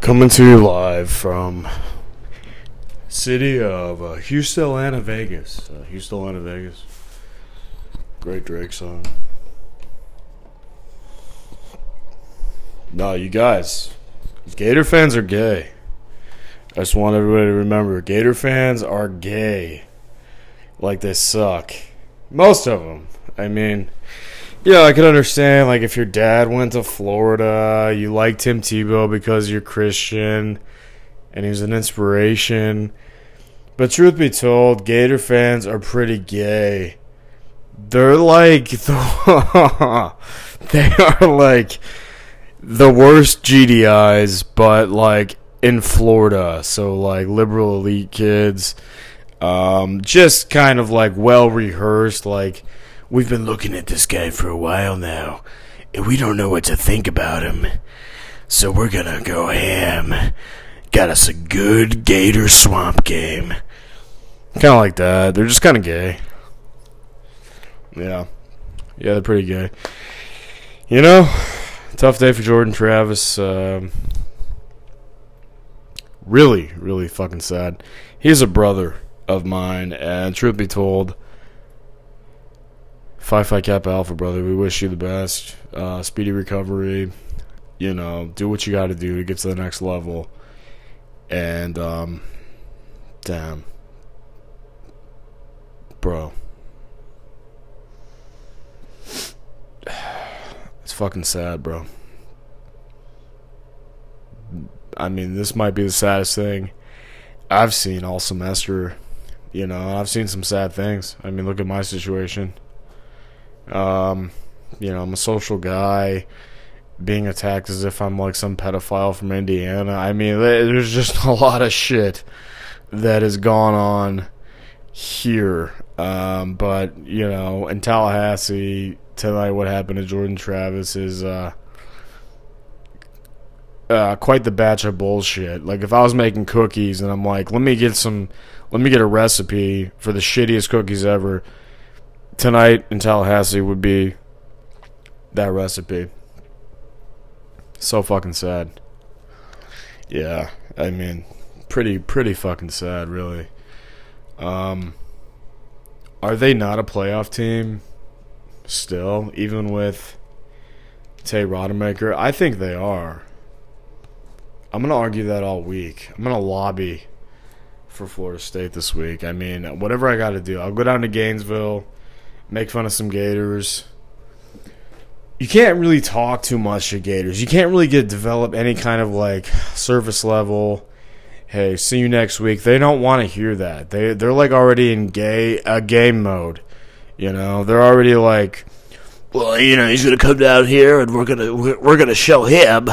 Coming to you live from city of uh, Houston, Atlanta, Vegas. Uh, Houston, Atlanta, Vegas. Great Drake song. No, you guys, Gator fans are gay. I just want everybody to remember, Gator fans are gay. Like they suck. Most of them. I mean, yeah, I can understand. Like, if your dad went to Florida, you like Tim Tebow because you're Christian, and he's an inspiration. But truth be told, Gator fans are pretty gay. They're like the, they are like the worst GDIs, but like in Florida. So like liberal elite kids, um, just kind of like well rehearsed, like We've been looking at this guy for a while now, and we don't know what to think about him. So we're gonna go ham. Got us a good Gator Swamp game. Kind of like that. They're just kind of gay. Yeah. Yeah, they're pretty gay. You know, tough day for Jordan Travis. Um, really, really fucking sad. He's a brother of mine, and truth be told, Phi Phi Kappa Alpha, brother. We wish you the best. Uh, speedy recovery. You know, do what you got to do to get to the next level. And, um, damn. Bro. It's fucking sad, bro. I mean, this might be the saddest thing I've seen all semester. You know, I've seen some sad things. I mean, look at my situation. Um, you know, I'm a social guy. Being attacked as if I'm like some pedophile from Indiana. I mean, there's just a lot of shit that has gone on here. Um, but you know, in Tallahassee tonight, what happened to Jordan Travis is uh, uh, quite the batch of bullshit. Like if I was making cookies and I'm like, let me get some, let me get a recipe for the shittiest cookies ever tonight in Tallahassee would be that recipe. So fucking sad. Yeah, I mean, pretty pretty fucking sad, really. Um, are they not a playoff team still, even with Tate Rodemaker? I think they are. I'm gonna argue that all week. I'm gonna lobby for Florida State this week. I mean, whatever I got to do, I'll go down to Gainesville make fun of some Gators. You can't really talk too much to Gators. You can't really get develop any kind of like service level. Hey, see you next week. They don't want to hear that. They they're like already in gay a game mode. You know, they're already like, well, you know, he's gonna come down here and we're gonna we're gonna show him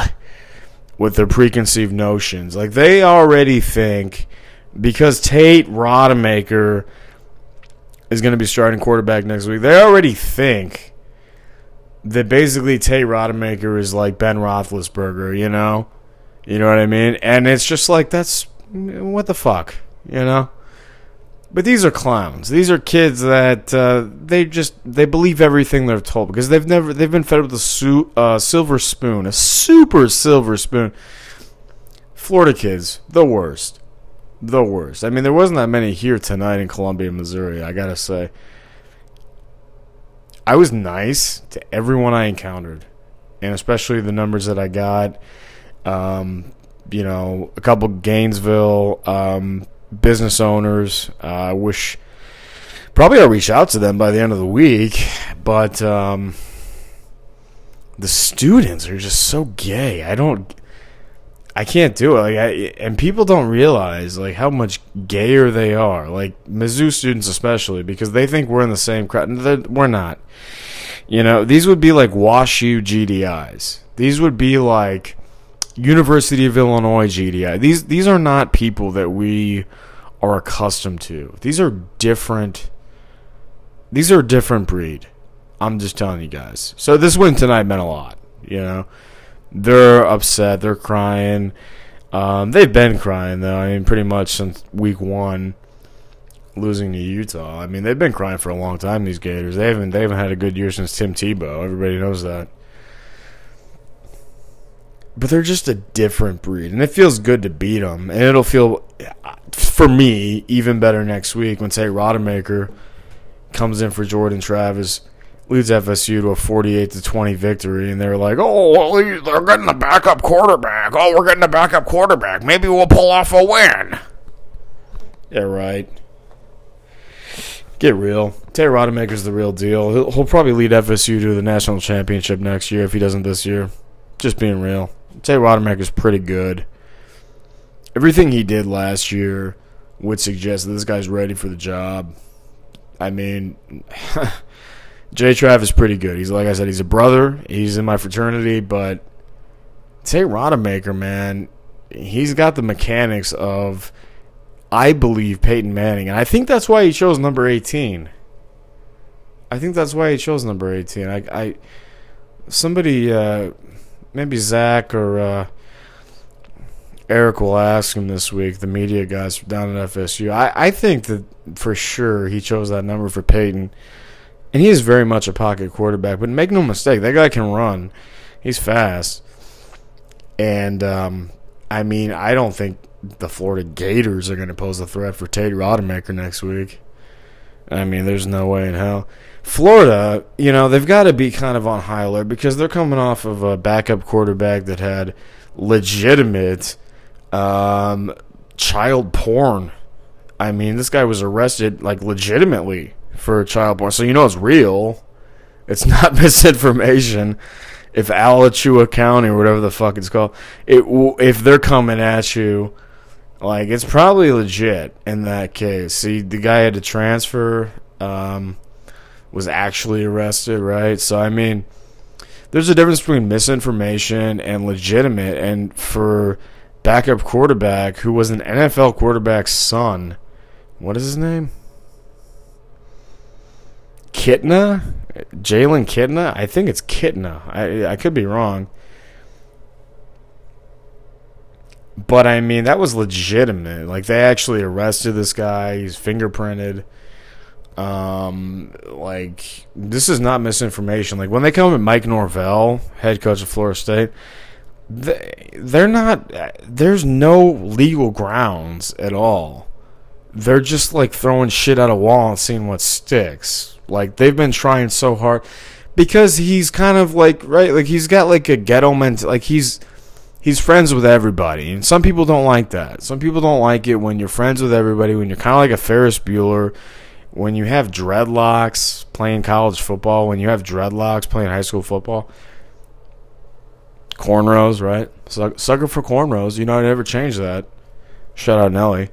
with their preconceived notions. Like they already think because Tate Rodemaker is going to be starting quarterback next week. They already think that basically Tate Rodemaker is like Ben Roethlisberger, you know, you know what I mean? And it's just like that's what the fuck, you know. But these are clowns. These are kids that uh, they just they believe everything they're told because they've never they've been fed with a su- uh, silver spoon, a super silver spoon. Florida kids, the worst the worst. I mean, there wasn't that many here tonight in Columbia, Missouri. I gotta say, I was nice to everyone I encountered, and especially the numbers that I got. Um, you know, a couple Gainesville um, business owners. Uh, I wish probably I'll reach out to them by the end of the week, but um, the students are just so gay. I don't. I can't do it. Like, I, and people don't realize like how much gayer they are. Like Mizzou students, especially, because they think we're in the same crowd. We're not. You know, these would be like WashU GDIs. These would be like University of Illinois GDI. These these are not people that we are accustomed to. These are different. These are a different breed. I'm just telling you guys. So this win tonight meant a lot. You know they're upset. They're crying. Um, they've been crying though. I mean, pretty much since week one, losing to Utah. I mean, they've been crying for a long time. These Gators. They haven't. They haven't had a good year since Tim Tebow. Everybody knows that. but they're just a different breed, and it feels good to beat them, and it'll feel for me even better next week when Tate Rodemaker comes in for Jordan Travis, leads FSU to a forty-eight to twenty victory, and they're like, "Oh, well, they're getting a backup quarterback. Oh, we're getting a backup quarterback. Maybe we'll pull off a win." Yeah, right. Get real. Tate Rodemaker's the real deal. He'll, he'll probably lead FSU to the national championship next year if he doesn't this year. Just being real. Tate Rodemaker's pretty good. Everything he did last year would suggest that this guy's ready for the job. I mean, Jay Trav is pretty good. He's like I said, he's a brother. He's in my fraternity, but Tate Rodemaker, man, he's got the mechanics of I believe Peyton Manning, and I think that's why he chose number eighteen. I think that's why he chose number eighteen. I, I somebody, uh, maybe Zach or uh, Eric will ask him this week. The media guys down at FSU. I, I think that for sure he chose that number for Peyton, and he is very much a pocket quarterback. But make no mistake, that guy can run. He's fast, and um, I mean, I don't think the Florida Gators are going to pose a threat for Tate Rodemaker next week. I mean, there's no way in hell. Florida, you know, they've got to be kind of on high alert because they're coming off of a backup quarterback that had legitimate um, child porn. I mean, this guy was arrested like legitimately for a child porn, so you know it's real. It's not misinformation if Alachua County or whatever the fuck it's called, it if they're coming at you like it's probably legit in that case. See, the guy had to transfer, um, was actually arrested, right? So I mean, there's a difference between misinformation and legitimate. And for backup quarterback who was an NFL quarterback's son, what is his name? Kitna, Jalen Kitna. I think it's Kitna. I I could be wrong. But I mean, that was legitimate. Like they actually arrested this guy. He's fingerprinted. Um, like this is not misinformation. Like when they come at Mike Norvell, head coach of Florida State, they, they're not. There's no legal grounds at all. They're just like throwing shit at a wall and seeing what sticks. Like they've been trying so hard because he's kind of like right. Like he's got like a ghetto mentality. Like he's he's friends with everybody. And some people don't like that. Some people don't like it when you're friends with everybody, when you're kind of like a Ferris Bueller, when you have dreadlocks playing college football, when you have dreadlocks playing high school football. Cornrows, right? Sucker for cornrows. You know, I never changed that. Shout out Nelly.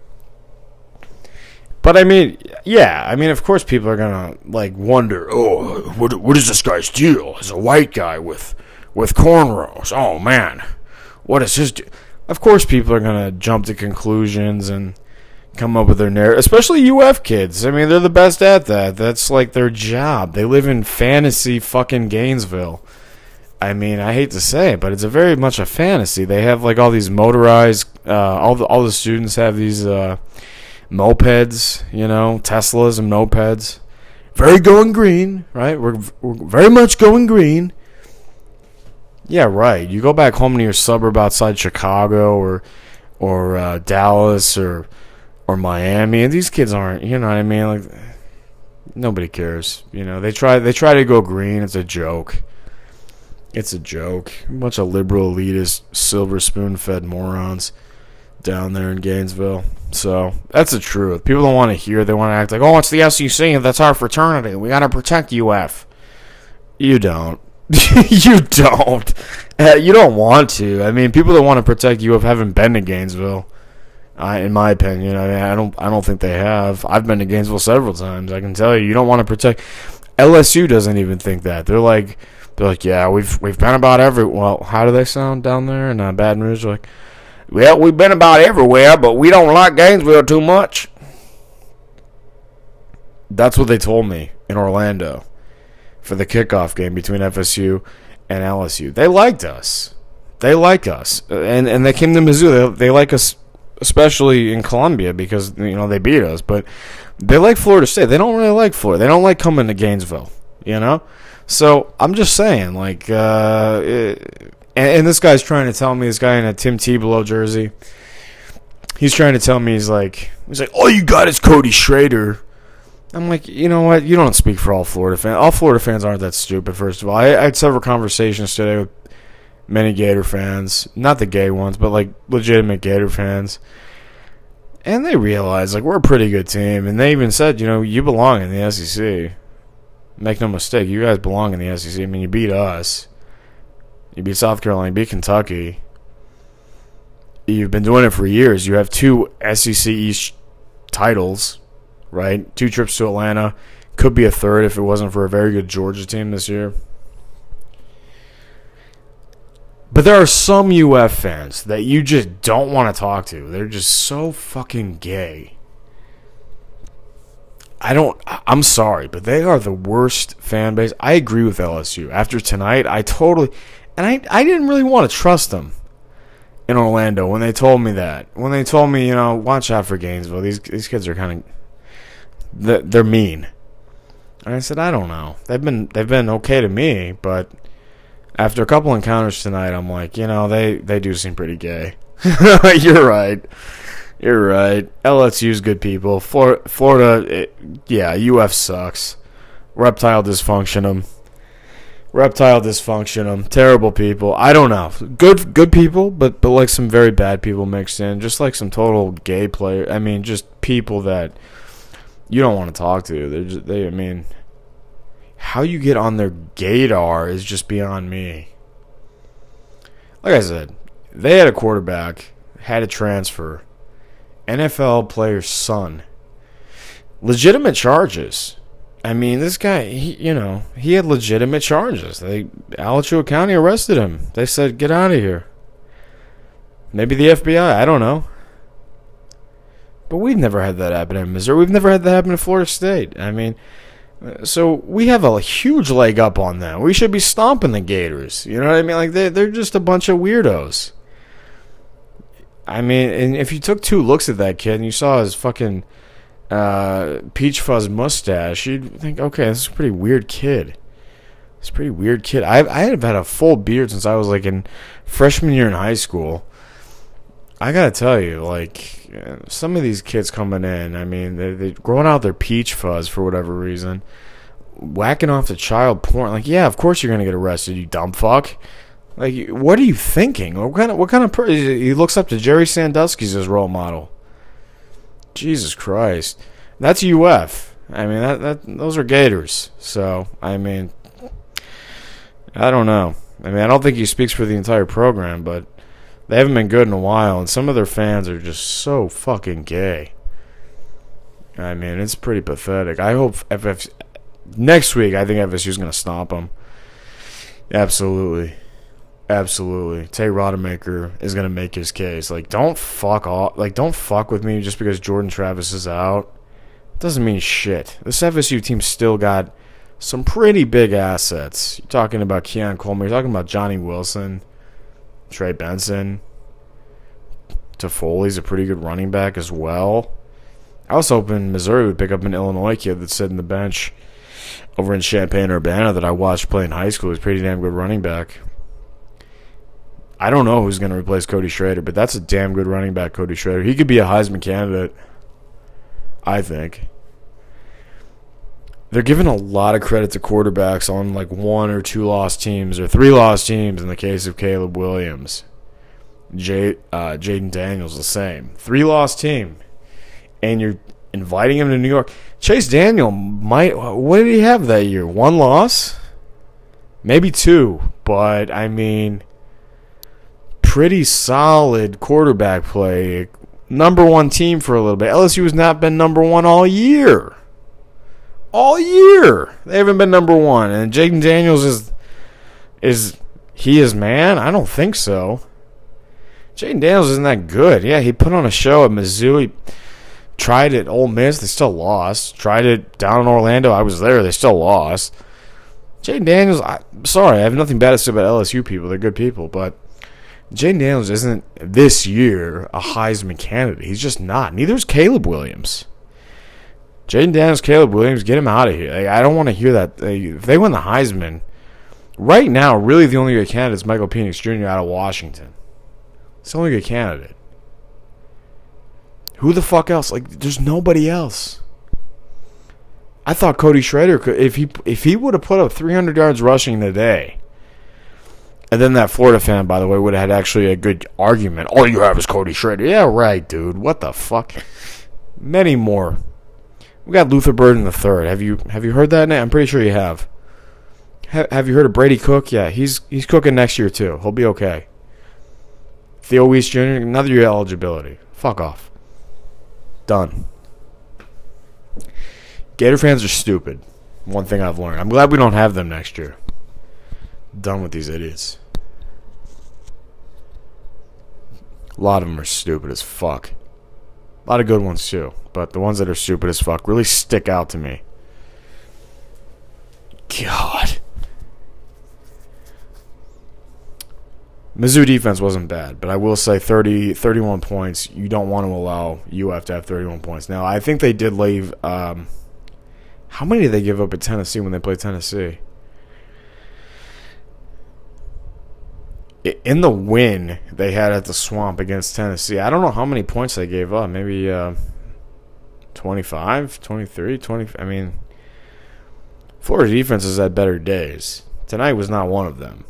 But I mean, yeah, I mean, of course, people are gonna like wonder, oh, what what is this guy's deal? He's a white guy with with cornrows, oh man, what is his? Do? Of course, people are gonna jump to conclusions and come up with their narrative, especially UF kids. I mean, they're the best at that. That's like their job. They live in fantasy fucking Gainesville. I mean, I hate to say it, but it's a very much a fantasy. They have like all these motorized. Uh, all the all the students have these uh, mopeds. You know, Teslas and mopeds. Very going green, right? We're, we're very much going green. Yeah, right. You go back home to your suburb outside Chicago or or uh, Dallas or or Miami, and these kids aren't. You know what I mean? Like nobody cares. You know they try they try to go green. It's a joke. It's a joke. A bunch of liberal elitist, silver spoon fed morons down there in Gainesville. So that's the truth. People don't want to hear. They want to act like, oh, it's the SEC. That's our fraternity. We got to protect UF. You don't. you don't. Uh, you don't want to. I mean, people that want to protect you haven't been to Gainesville. Uh, in my opinion, I mean, I don't. I don't think they have. I've been to Gainesville several times. I can tell you, you don't want to protect. LSU doesn't even think that. They're like, they're like, yeah, we've we've been about every. Well, how do they sound down there in uh, Baton Rouge? Like, well, we've been about everywhere, but we don't like Gainesville too much. That's what they told me in Orlando for the kickoff game between FSU and LSU. They liked us. They like us, and and they came to Mizzou. They, they like us, especially in Columbia because you know they beat us. But they like Florida State. They don't really like Florida. They don't like coming to Gainesville. You know. So I'm just saying, like, uh, it, And, and this guy's trying to tell me, this guy in a Tim Tebow jersey, he's trying to tell me, he's like, he's like, all you got is Cody Schrader. I'm like, you know what? You don't speak for all Florida fans. All Florida fans aren't that stupid. First of all, I, I had several conversations today with many Gator fans, not the gay ones, but like legitimate Gator fans, and they realize like we're a pretty good team. And they even said, you know, you belong in the SEC. Make no mistake, you guys belong in the SEC. I mean, you beat us. You beat South Carolina. You beat Kentucky. You've been doing it for years. You have two SEC East titles, right? Two trips to Atlanta. Could be a third if it wasn't for a very good Georgia team this year. But there are some UF fans that you just don't want to talk to. They're just so fucking gay. I don't. I'm sorry, but they are the worst fan base. I agree with LSU. After tonight, I totally, and I I didn't really want to trust them in Orlando when they told me that. When they told me, you know, watch out for Gainesville. These these kids are kind of they're mean. And I said, I don't know. They've been they've been okay to me, but after a couple encounters tonight, I'm like, you know, they they do seem pretty gay. You're right. You're right. LSU's good people. Florida, it, yeah, UF sucks. Reptile dysfunctionum. Reptile dysfunctionum. Terrible people. I don't know. Good good people, but but like some very bad people mixed in. Just like some total gay player. I mean, just people that you don't want to talk to. They're just, they. I mean, how you get on their gaydar is just beyond me. Like I said, they had a quarterback, had a transfer NFL player's son. Legitimate charges. I mean, this guy, he, you know, he had legitimate charges. They Alachua County arrested him. They said, "Get out of here." Maybe the FBI. I don't know. But we've never had that happen in Missouri. We've never had that happen in Florida State. I mean, uh, so we have a huge leg up on them. We should be stomping the Gators. You know what I mean? Like they they're just a bunch of weirdos. I mean, and if you took two looks at that kid and you saw his fucking uh, peach fuzz mustache, you'd think, okay, this is a pretty weird kid. It's a pretty weird kid. I I have had a full beard since I was like in freshman year in high school. I gotta tell you, like some of these kids coming in, I mean, they they growing out their peach fuzz for whatever reason, whacking off the child porn. Like, yeah, of course you're gonna get arrested, you dumb fuck. Like, what are you thinking? What kind of what kind of? He looks up to Jerry Sandusky as his role model. Jesus Christ, that's UF. I mean, that, that those are Gators. So, I mean, I don't know. I mean, I don't think he speaks for the entire program, but they haven't been good in a while, and some of their fans are just so fucking gay. I mean, it's pretty pathetic. I hope FF next week. I think FSU's going to stop them. Absolutely. Absolutely. Tate Rodemaker is gonna make his case. Like, don't fuck off. Like, don't fuck with me just because Jordan Travis is out. Doesn't mean shit. This FSU team still got some pretty big assets. You're talking about Keon Coleman. You're talking about Johnny Wilson, Trey Benson. Toafili's a pretty good running back as well. I was hoping Missouri would pick up an Illinois kid that's sitting the bench over in Champaign Urbana that I watched play in high school. He's pretty damn good running back. I don't know who's going to replace Cody Schrader, but that's a damn good running back, Cody Schrader. He could be a Heisman candidate, I think. They're giving a lot of credit to quarterbacks on like one or two lost teams or three lost teams in the case of Caleb Williams. Jay, uh, Jayden Daniels, the same. Three lost team. And you're inviting him to New York. Chase Daniel might. What did he have that year? One loss? Maybe two. But, I mean pretty solid quarterback play. Number one team for a little bit. LSU has not been number one all year. All year they haven't been number one, and Jayden Daniels is is he is man? I don't think so. Jayden Daniels isn't that good. Yeah, he put on a show at Mizzou. He tried it Ole Miss. They still lost. Tried it down in Orlando. I was there. They still lost. Jayden Daniels. I, sorry, I have nothing bad to say about LSU people. They're good people, but Jayden Daniels isn't this year a Heisman candidate. He's just not. Neither is Caleb Williams. Jayden Daniels, Caleb Williams, get him out of here. Like, I don't want to hear that. if they win the Heisman, right now, really the only good candidate is Michael Penix Jr. out of Washington. It's the only good candidate. Who the fuck else? Like, there's nobody else. I thought Cody Schrader could if he if he would have put up 300 yards rushing today. And then that Florida fan, by the way, would have had actually a good argument. All you have is Cody Schrader. Yeah, right, dude. What the fuck? Many more. We got Luther Burden the third. Have you have you heard that? I'm pretty sure you have. Ha- have you heard of Brady Cook? Yeah, he's he's cooking next year too. He'll be okay. Theo Wease Jr. Another year eligibility. Fuck off. Done. Gator fans are stupid. One thing I've learned. I'm glad we don't have them next year. Done with these idiots. A lot of them are stupid as fuck. A lot of good ones too, but the ones that are stupid as fuck really stick out to me. God. Mizzou defense wasn't bad, but I will say 30, 31 points. You don't want to allow UF to have 31 points. Now, I think they did leave. Um, how many did they give up at Tennessee when they played Tennessee? In the win they had at the Swamp against Tennessee, I don't know how many points they gave up. Maybe uh, 25, 23, 20. I mean, Florida defense has had better days. Tonight was not one of them.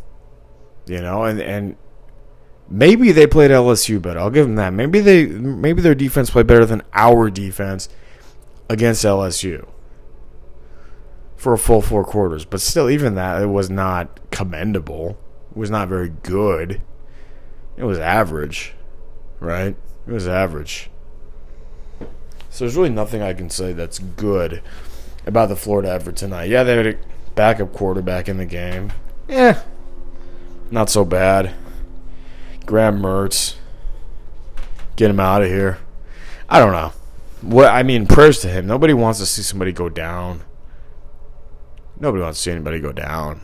You know, and and maybe they played LSU better. I'll give them that. Maybe they maybe their defense played better than our defense against LSU for a full four quarters. But still, even that it was not commendable. Was not very good. It was average, right? It was average. So there's really nothing I can say that's good about the Florida effort tonight. Yeah, they had a backup quarterback in the game. Yeah, not so bad. Graham Mertz. Get him out of here. I don't know. What I mean, prayers to him. Nobody wants to see somebody go down. Nobody wants to see anybody go down.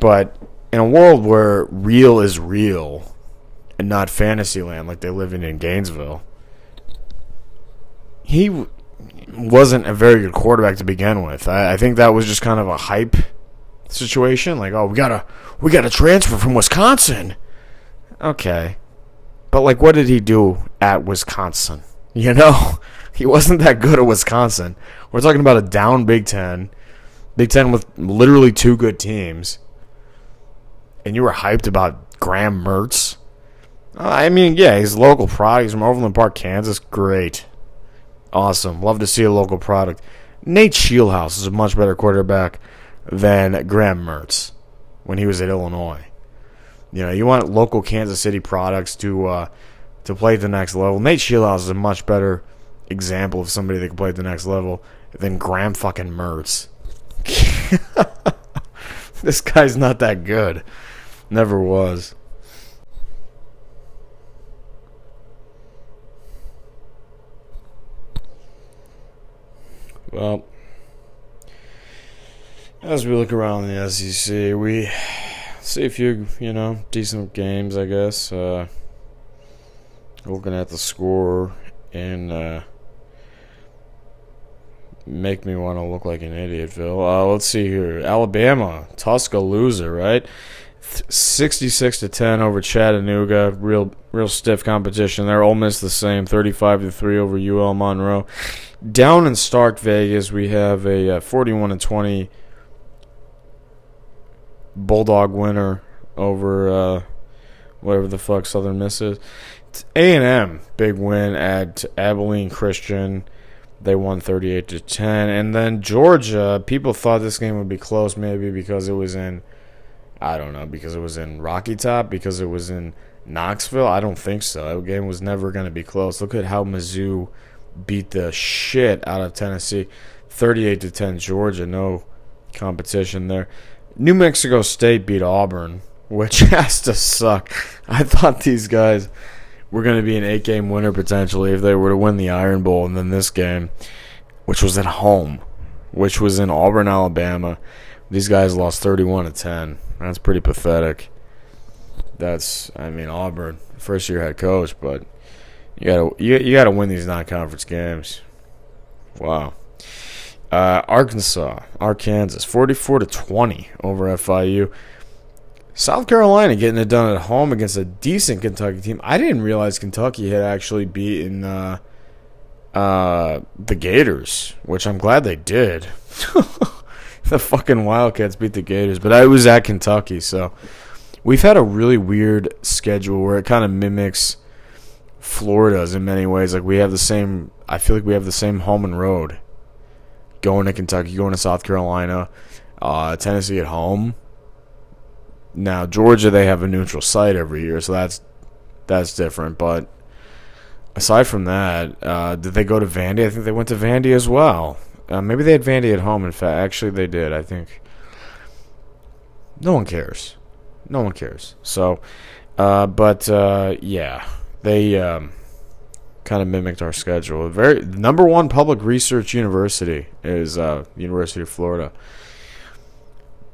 But in a world where real is real and not fantasy land like they live in in Gainesville, he wasn't a very good quarterback to begin with. I, I think that was just kind of a hype situation. Like, oh, we gotta we gotta transfer from Wisconsin. Okay, but like, what did he do at Wisconsin? You know, he wasn't that good at Wisconsin. We're talking about a down Big Ten, Big Ten with literally two good teams, and you were hyped about Graham Mertz. Uh, I mean, yeah, he's local product. He's from Overland Park, Kansas. Great. Awesome. Love to see a local product. Nate Scheelhaase is a much better quarterback than Graham Mertz when he was at Illinois. You know, you want local Kansas City products to uh, to play at the next level. Nate Scheelhaase is a much better example of somebody that can play at the next level than Graham fucking Mertz. this guy's not that good. Never was. Well, as we look around the SEC, we see a few, you know, decent games, I guess. Uh, looking at the score and uh, make me want to look like an idiot, Phil. Uh, let's see here. Alabama, Tuscaloosa, right? 66 to 10 over Chattanooga. Real real stiff competition there. Ole Miss the same, 35 to 3 over UL Monroe. Down in Stark Vegas, we have a uh, 41 to 20 Bulldog winner over uh, whatever the fuck Southern Miss is. A and M big win at Abilene Christian. They won 38 to 10, and then Georgia. People thought this game would be close, maybe because it was in, I don't know, because it was in Rocky Top, because it was in Knoxville. I don't think so. That game was never going to be close. Look at how Mizzou beat the shit out of Tennessee, 38 to 10. Georgia, no competition there. New Mexico State beat Auburn, which has to suck. I thought these guys were going to be an eight game winner potentially if they were to win the Iron Bowl, and then this game, which was at home, which was in Auburn, Alabama, these guys lost 31 to 10. That's pretty pathetic. That's, I mean, Auburn, first year head coach, but you gotta you, you gotta win these non-conference games. Wow. Uh, Arkansas, Arkansas, 44 to 20 over FIU. South Carolina getting it done at home against a decent Kentucky team. I didn't realize Kentucky had actually beaten uh, uh, the Gators, which I'm glad they did. the fucking Wildcats beat the Gators, but I was at Kentucky, so we've had a really weird schedule where it kind of mimics Florida's in many ways. Like we have the same. I feel like we have the same home and road. Going to Kentucky, going to South Carolina, uh, Tennessee at home. Now Georgia, they have a neutral site every year, so that's that's different. But aside from that, uh, did they go to Vandy? I think they went to Vandy as well. Uh, maybe they had Vandy at home. In fact, actually, they did. I think. No one cares. No one cares. So, uh, but uh, yeah, they um, kind of mimicked our schedule. Very number one public research university is uh, University of Florida.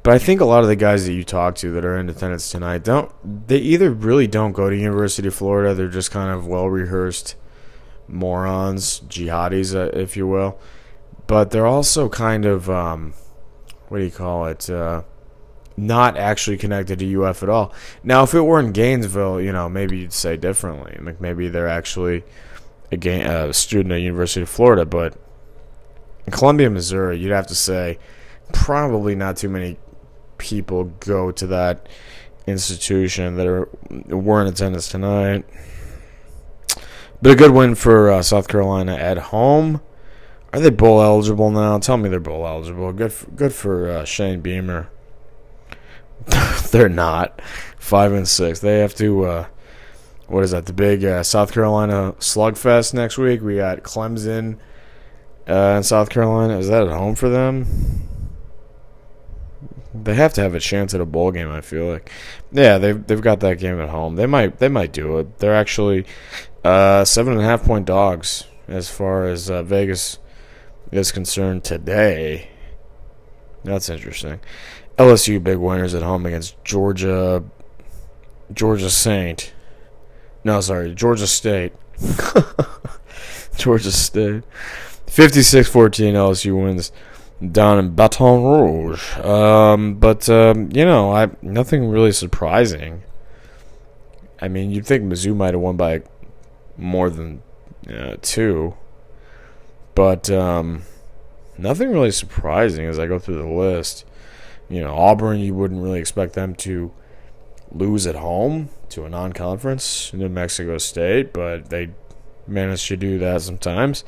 But I think a lot of the guys that you talk to that are in attendance tonight don't. They either really don't go to University of Florida. They're just kind of well rehearsed morons, jihadis, uh, if you will. But they're also kind of um, what do you call it? Uh, not actually connected to UF at all. Now, if it were in Gainesville, you know, maybe you'd say differently. Like maybe they're actually a, a student at University of Florida, but in Columbia, Missouri, you'd have to say probably not too many people go to that institution that are were in attendance tonight. But a good win for uh, South Carolina at home. Are they bowl eligible now? Tell me they're bowl eligible. Good, for, good for uh, Shane Beamer. they're not five and six. They have to. Uh, what is that? The big uh, South Carolina slugfest next week. We got Clemson uh, in South Carolina. Is that at home for them? They have to have a chance at a bowl game. I feel like, yeah, they've they've got that game at home. They might they might do it. They're actually uh, seven and a half point dogs as far as uh, Vegas is concerned today. That's interesting. LSU big winners at home against Georgia. Georgia Saint. No, sorry, Georgia State. Georgia State. 56-14 LSU wins down in Baton Rouge. Um, but um, you know, I nothing really surprising. I mean, you'd think Mizzou might have won by more than uh, two, but um, nothing really surprising as I go through the list. You know, Auburn, you wouldn't really expect them to lose at home to a non-conference, New Mexico State, but they managed to do that sometimes.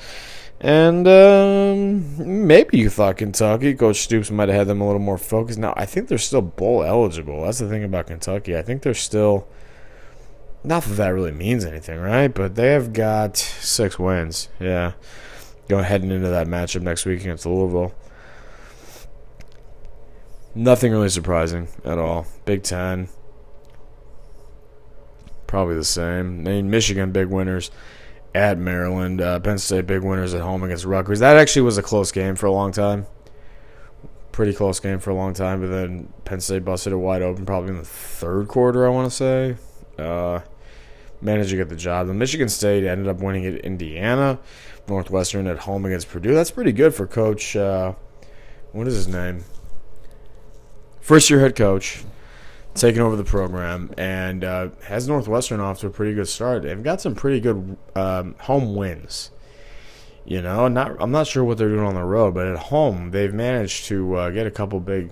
And um, maybe you thought Kentucky, Coach Stoops might have had them a little more focused. Now, I think they're still bowl eligible. That's the thing about Kentucky. I think they're still. Not that that really means anything, right? But they have got six wins. Yeah. Going heading into that matchup next week against Louisville. Nothing really surprising at all. Big Ten. Probably the same. I mean, Michigan, big winners at Maryland. Uh, Penn State, big winners at home against Rutgers. That actually was a close game for a long time. Pretty close game for a long time, but then Penn State busted it wide open probably in the third quarter, I want to say. Uh, managed to get the job. The Michigan State ended up winning at Indiana. Northwestern at home against Purdue. That's pretty good for Coach. Uh, what is his name? First year head coach, taking over the program, and uh, has Northwestern off to a pretty good start. They've got some pretty good um, home wins. You know, not I'm not sure what they're doing on the road, but at home they've managed to uh, get a couple big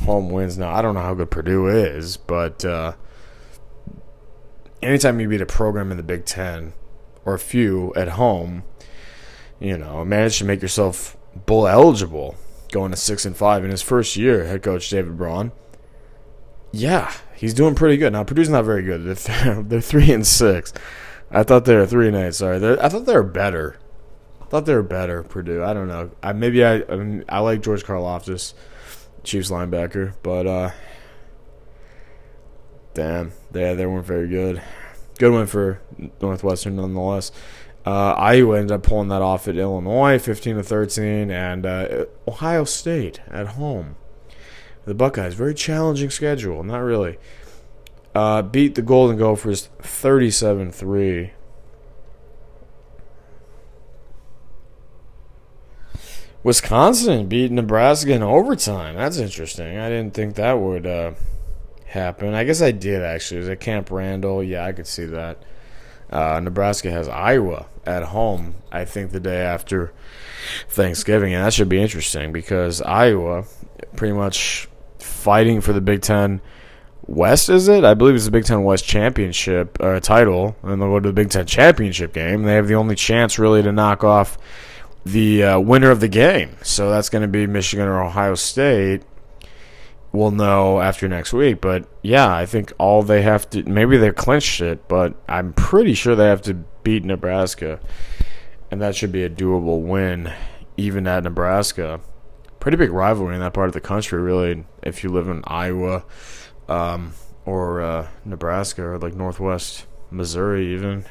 home wins. Now I don't know how good Purdue is, but uh, anytime you beat a program in the Big Ten or a few at home, you know, manage to make yourself bowl eligible going to six and five in his first year, head coach David Braun. Yeah, he's doing pretty good. Now Purdue's not very good. They're, they're three and six. I thought they were three and eight. Sorry, they're, I thought they were better. I thought they were better. Purdue. I don't know. I maybe I I, mean, I like George Karlaftis, Chiefs linebacker, but uh, damn, yeah, they weren't very good. Good one for Northwestern nonetheless. Uh, Iowa ended up pulling that off at Illinois, 15 to 13, and uh, Ohio State at home. The Buckeyes, very challenging schedule. Not really. Uh, beat the Golden Gophers 37 3. Wisconsin beat Nebraska in overtime. That's interesting. I didn't think that would uh, happen. I guess I did actually. It was at Camp Randall. Yeah, I could see that. Uh, Nebraska has Iowa at home. I think the day after Thanksgiving, and that should be interesting because Iowa, pretty much fighting for the Big Ten West. Is it? I believe it's the Big Ten West championship uh, title, and they'll go to the Big Ten championship game. They have the only chance really to knock off the uh, winner of the game. So that's going to be Michigan or Ohio State. We'll know after next week. But yeah, I think all they have to maybe they clinched it, but I'm pretty sure they have to beat Nebraska. And that should be a doable win, even at Nebraska. Pretty big rivalry in that part of the country, really, if you live in Iowa um, or uh, Nebraska or like Northwest Missouri, even.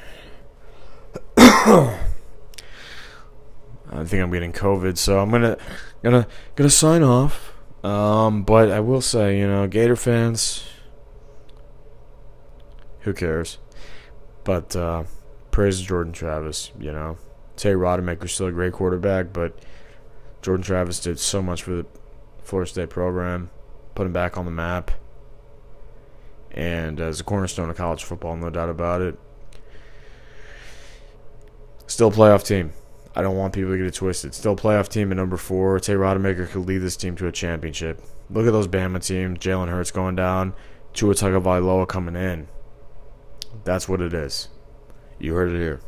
I think I'm getting COVID, so I'm gonna gonna gonna sign off. Um, but I will say, you know, Gator fans, who cares? But uh, praise Jordan Travis. You know, Tate Rodemaker's still a great quarterback, but Jordan Travis did so much for the Florida State program, put him back on the map, and as a cornerstone of college football, no doubt about it. Still a playoff team. I don't want people to get it twisted. Still playoff team at number four. Tate Rodemaker could lead this team to a championship. Look at those Bama teams. Jalen Hurts going down. Tua Tagovailoa coming in. That's what it is. You heard it here.